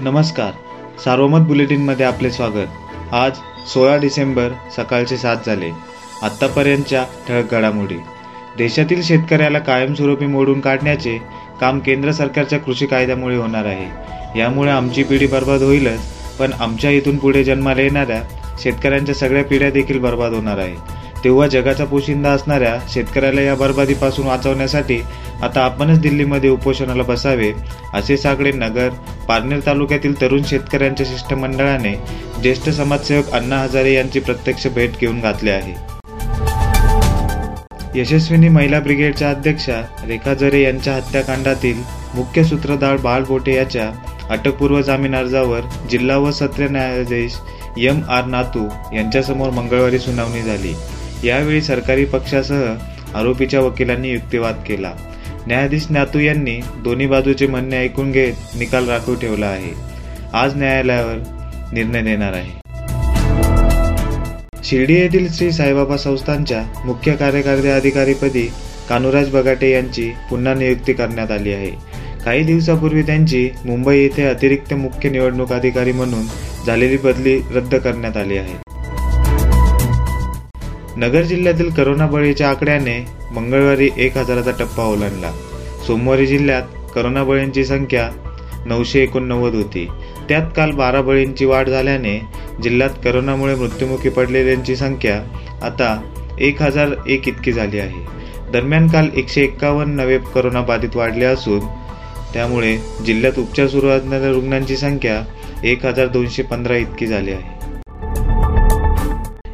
नमस्कार. सार्वमत बुलेटिनमध्ये आपले स्वागत. आज सोळा डिसेंबर सकाळचे सात झाले. आत्तापर्यंतच्या ठळक घडामोडी. देशातील शेतकऱ्याला कायमस्वरूपी मोडून काढण्याचे काम केंद्र सरकारच्या कृषी कायद्यामुळे होणार आहे. यामुळे आमची पिढी बर्बाद होईलच पण आमच्या इथून पुढे जन्माला येणाऱ्या शेतकऱ्यांच्या सगळ्या पिढ्या देखील बर्बाद होणार आहे तेव्हा जगाचा पोशिंदा असणाऱ्या शेतकऱ्याला या बरबादीपासून वाचवण्यासाठी आता आपणच दिल्लीमध्ये उपोषणाला बसावे असे सागडे नगर पारनेर तालुक्यातील तरुण शेतकऱ्यांच्या शिष्टमंडळाने ज्येष्ठ समाजसेवक अण्णा हजारे यांची प्रत्यक्ष भेट घेऊन घातली आहे. यशस्विनी महिला ब्रिगेडच्या अध्यक्षा रेखा जरे यांच्या हत्याकांडातील मुख्य सूत्रधार बाळ बोटे याच्या अटकपूर्व जामीन अर्जावर जिल्हा व सत्र न्यायाधीश एम आर नातू यांच्यासमोर मंगळवारी सुनावणी झाली. यावेळी सरकारी पक्षासह आरोपीच्या वकिलांनी युक्तिवाद केला. न्यायाधीश नातू यांनी दोन्ही बाजूचे म्हणणे ऐकून घेत निकाल राखीव ठेवला आहे. आज न्यायालयावर निर्णय देणार आहे. शिर्डी येथील श्री साईबाबा संस्थांच्या मुख्य कार्यकारी अधिकारीपदी कानुराज बगाटे यांची पुन्हा नियुक्ती करण्यात आली आहे. काही दिवसापूर्वी त्यांची मुंबई येथे अतिरिक्त मुख्य निवडणूक अधिकारी म्हणून झालेली बदली रद्द करण्यात आली आहे. नगर जिल्ह्यातील करोना बळीच्या आकड्याने मंगळवारी एक हजाराचा टप्पा ओलांडला. सोमवारी जिल्ह्यात करोना बळींची संख्या नऊशे एकोणनव्वद होती. त्यात काल बारा बळींची वाढ झाल्याने जिल्ह्यात करोनामुळे मृत्युमुखी पडलेल्यांची संख्या आता एक हजार एक इतकी झाली आहे. दरम्यान काल एकशे एक्कावन्न नवे करोना बाधित वाढले असून त्यामुळे जिल्ह्यात उपचार सुरू असणाऱ्या रुग्णांची संख्या एक हजार दोनशे पंधरा इतकी झाली आहे.